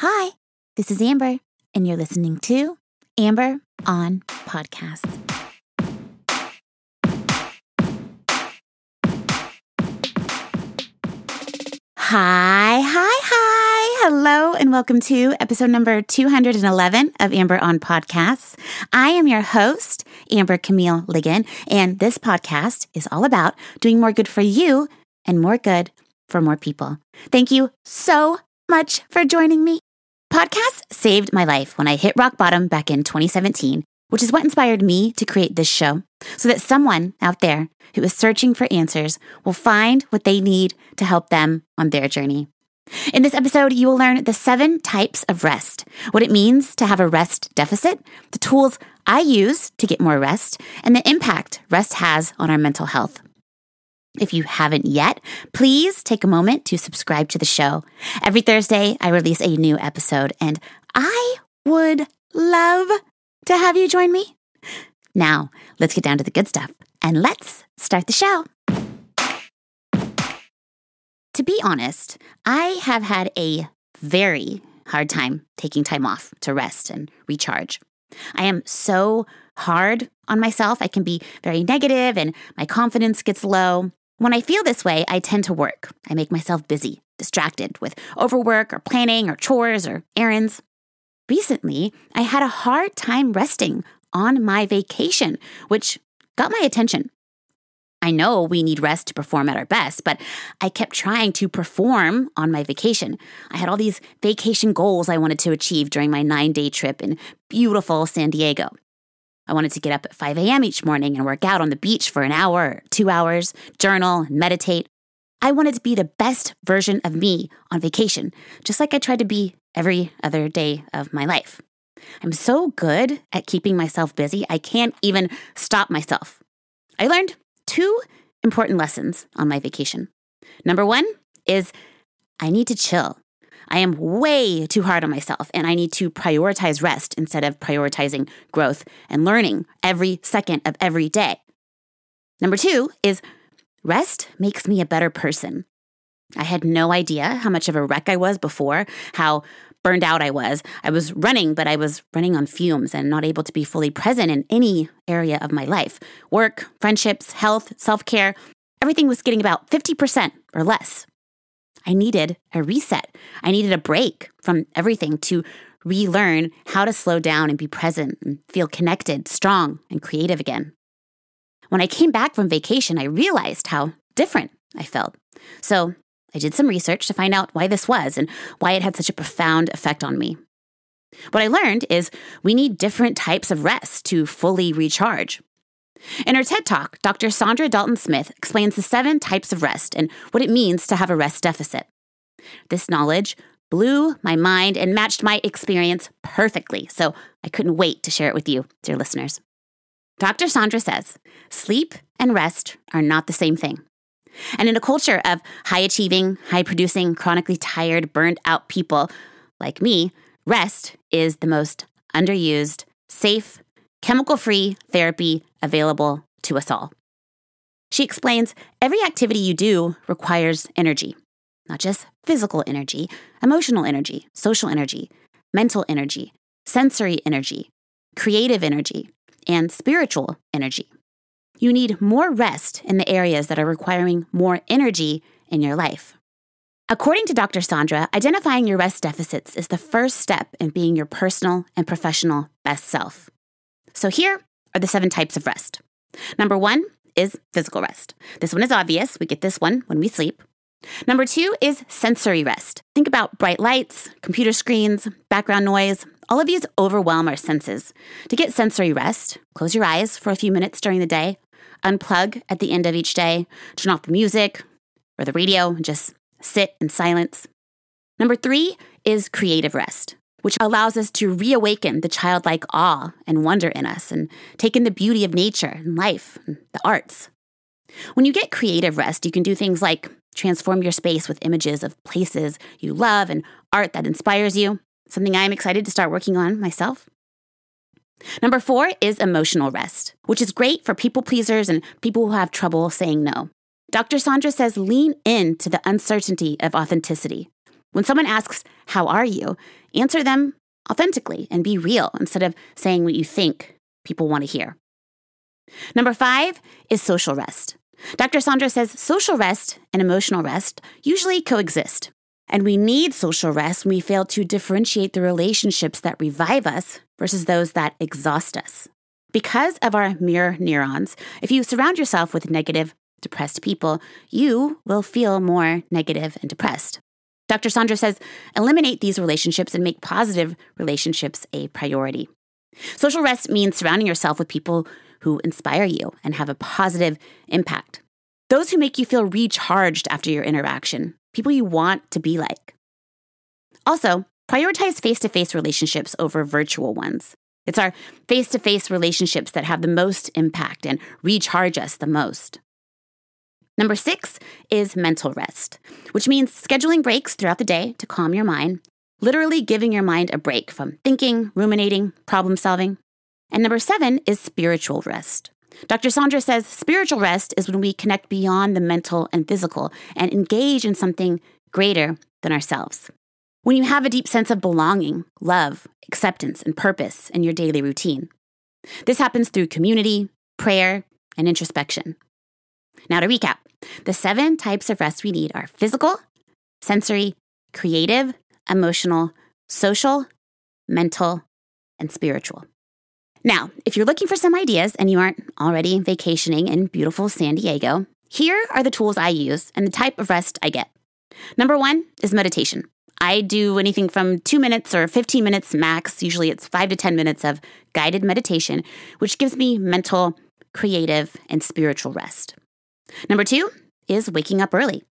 Hi, this is Amber, and you're listening to Amber on Podcast. Hi, hi, hi. Hello, and welcome to episode number 211 of Amber on Podcasts. I am your host, Amber Camille Ligon, and this podcast is all about doing more good for you and more good for more people. Thank you so much for joining me. Podcasts saved my life when I hit rock bottom back in 2017, which is what inspired me to create this show so that someone out there who is searching for answers will find what they need to help them on their journey. In this episode, you will learn the seven types of rest, what it means to have a rest deficit, the tools I use to get more rest, and the impact rest has on our mental health. If you haven't yet, please take a moment to subscribe to the show. Every Thursday, I release a new episode, and I would love to have you join me. Now, let's get down to the good stuff and let's start the show. To be honest, I have had a very hard time taking time off to rest and recharge. I am so hard on myself. I can be very negative and my confidence gets low. When I feel this way, I tend to work. I make myself busy, distracted with overwork or planning or chores or errands. Recently, I had a hard time resting on my vacation, which got my attention. I know we need rest to perform at our best, but I kept trying to perform on my vacation. I had all these vacation goals I wanted to achieve during my nine day trip in beautiful San Diego. I wanted to get up at 5 a.m. each morning and work out on the beach for an hour two hours, journal, meditate. I wanted to be the best version of me on vacation, just like I tried to be every other day of my life. I'm so good at keeping myself busy, I can't even stop myself. I learned two important lessons on my vacation. Number one is I need to chill. I am way too hard on myself and I need to prioritize rest instead of prioritizing growth and learning every second of every day. Number two is rest makes me a better person. I had no idea how much of a wreck I was before, how burned out I was. I was running, but I was running on fumes and not able to be fully present in any area of my life work, friendships, health, self care. Everything was getting about 50% or less. I needed a reset. I needed a break from everything to relearn how to slow down and be present and feel connected, strong, and creative again. When I came back from vacation, I realized how different I felt. So I did some research to find out why this was and why it had such a profound effect on me. What I learned is we need different types of rest to fully recharge. In her TED Talk, Dr. Saundra Dalton Smith explains the seven types of rest and what it means to have a rest deficit. This knowledge blew my mind and matched my experience perfectly, so I couldn't wait to share it with you, dear listeners. Dr. Saundra says sleep and rest are not the same thing. And in a culture of high achieving, high producing, chronically tired, burned out people like me, rest is the most underused, safe, chemical free therapy available to us all. She explains every activity you do requires energy, not just physical energy, emotional energy, social energy, mental energy, sensory energy, creative energy, and spiritual energy. You need more rest in the areas that are requiring more energy in your life. According to Dr. Saundra, identifying your rest deficits is the first step in being your personal and professional best self. So here are the seven types of rest. Number one is physical rest. This one is obvious. We get this one when we sleep. Number two is sensory rest. Think about bright lights, computer screens, background noise. All of these overwhelm our senses. To get sensory rest, close your eyes for a few minutes during the day, unplug at the end of each day, turn off the music or the radio, and just sit in silence. Number three is creative rest which allows us to reawaken the childlike awe and wonder in us and take in the beauty of nature and life and the arts. When you get creative rest, you can do things like transform your space with images of places you love and art that inspires you, something I'm excited to start working on myself. Number four is emotional rest, which is great for people pleasers and people who have trouble saying no. Dr. Saundra says lean into the uncertainty of authenticity. When someone asks, How are you? answer them authentically and be real instead of saying what you think people want to hear. Number five is social rest. Dr. Saundra says social rest and emotional rest usually coexist. And we need social rest when we fail to differentiate the relationships that revive us versus those that exhaust us. Because of our mirror neurons, if you surround yourself with negative, depressed people, you will feel more negative and depressed. Dr. Saundra says eliminate these relationships and make positive relationships a priority. Social rest means surrounding yourself with people who inspire you and have a positive impact. Those who make you feel recharged after your interaction, people you want to be like. Also, prioritize face to face relationships over virtual ones. It's our face to face relationships that have the most impact and recharge us the most. Number six is mental rest, which means scheduling breaks throughout the day to calm your mind, literally giving your mind a break from thinking, ruminating, problem solving. And number seven is spiritual rest. Dr. Saundra says spiritual rest is when we connect beyond the mental and physical and engage in something greater than ourselves. When you have a deep sense of belonging, love, acceptance, and purpose in your daily routine. This happens through community, prayer, and introspection. Now, to recap, the seven types of rest we need are physical, sensory, creative, emotional, social, mental, and spiritual. Now, if you're looking for some ideas and you aren't already vacationing in beautiful San Diego, here are the tools I use and the type of rest I get. Number one is meditation. I do anything from two minutes or 15 minutes max. Usually it's five to 10 minutes of guided meditation, which gives me mental, creative, and spiritual rest. Number two is waking up early.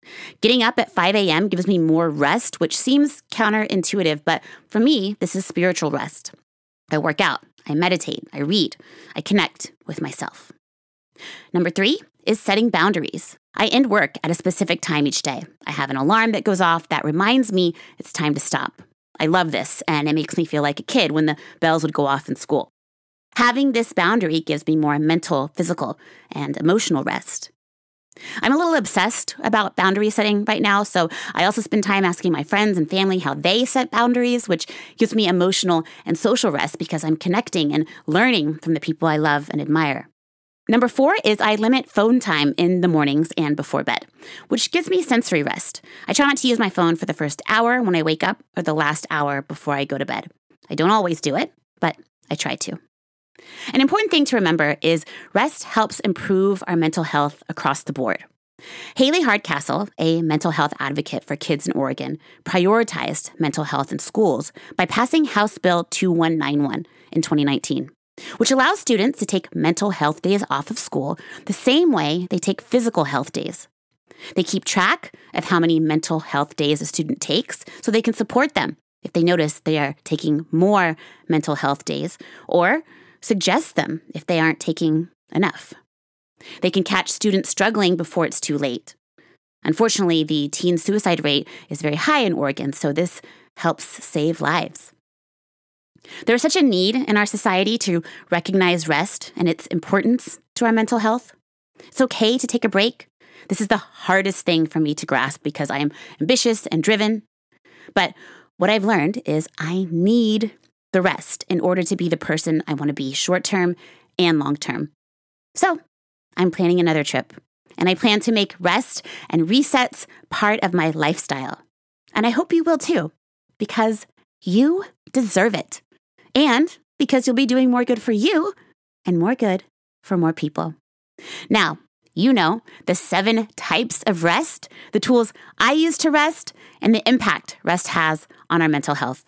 Getting up at 5 a.m. gives me more rest, which seems counterintuitive, but for me, this is spiritual rest. I work out, I meditate, I read, I connect with myself. Number three is setting boundaries. I end work at a specific time each day. I have an alarm that goes off that reminds me it's time to stop. I love this, and it makes me feel like a kid when the bells would go off in school. Having this boundary gives me more mental, physical, and emotional rest. I'm a little obsessed about boundary setting right now, so I also spend time asking my friends and family how they set boundaries, which gives me emotional and social rest because I'm connecting and learning from the people I love and admire. Number four is I limit phone time in the mornings and before bed, which gives me sensory rest. I try not to use my phone for the first hour when I wake up or the last hour before I go to bed. I don't always do it, but I try to. An important thing to remember is rest helps improve our mental health across the board. Hailey Hardcastle, a mental health advocate for kids in Oregon, prioritized mental health in schools by passing House Bill 2191 in 2019, which allows students to take mental health days off of school the same way they take physical health days. They keep track of how many mental health days a student takes so they can support them if they notice they are taking more mental health days or suggest them if they aren't taking enough. They can catch students struggling before it's too late. Unfortunately, the teen suicide rate is very high in Oregon, so this helps save lives. There is such a need in our society to recognize rest and its importance to our mental health. It's okay to take a break. This is the hardest thing for me to grasp because I am ambitious and driven. But what I've learned is I need the rest in order to be the person I want to be short term and long term. So I'm planning another trip, and I plan to make rest and resets part of my lifestyle. And I hope you will too, because you deserve it. And because you'll be doing more good for you and more good for more people. Now, you know the seven types of rest, the tools I use to rest, and the impact rest has on our mental health.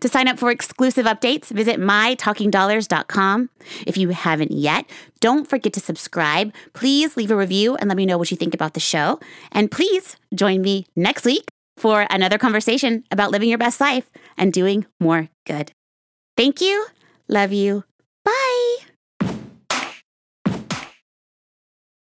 To sign up for exclusive updates, visit mytalkingdollars.com. If you haven't yet, don't forget to subscribe. Please leave a review and let me know what you think about the show. And please join me next week for another conversation about living your best life and doing more good. Thank you. Love you. Bye.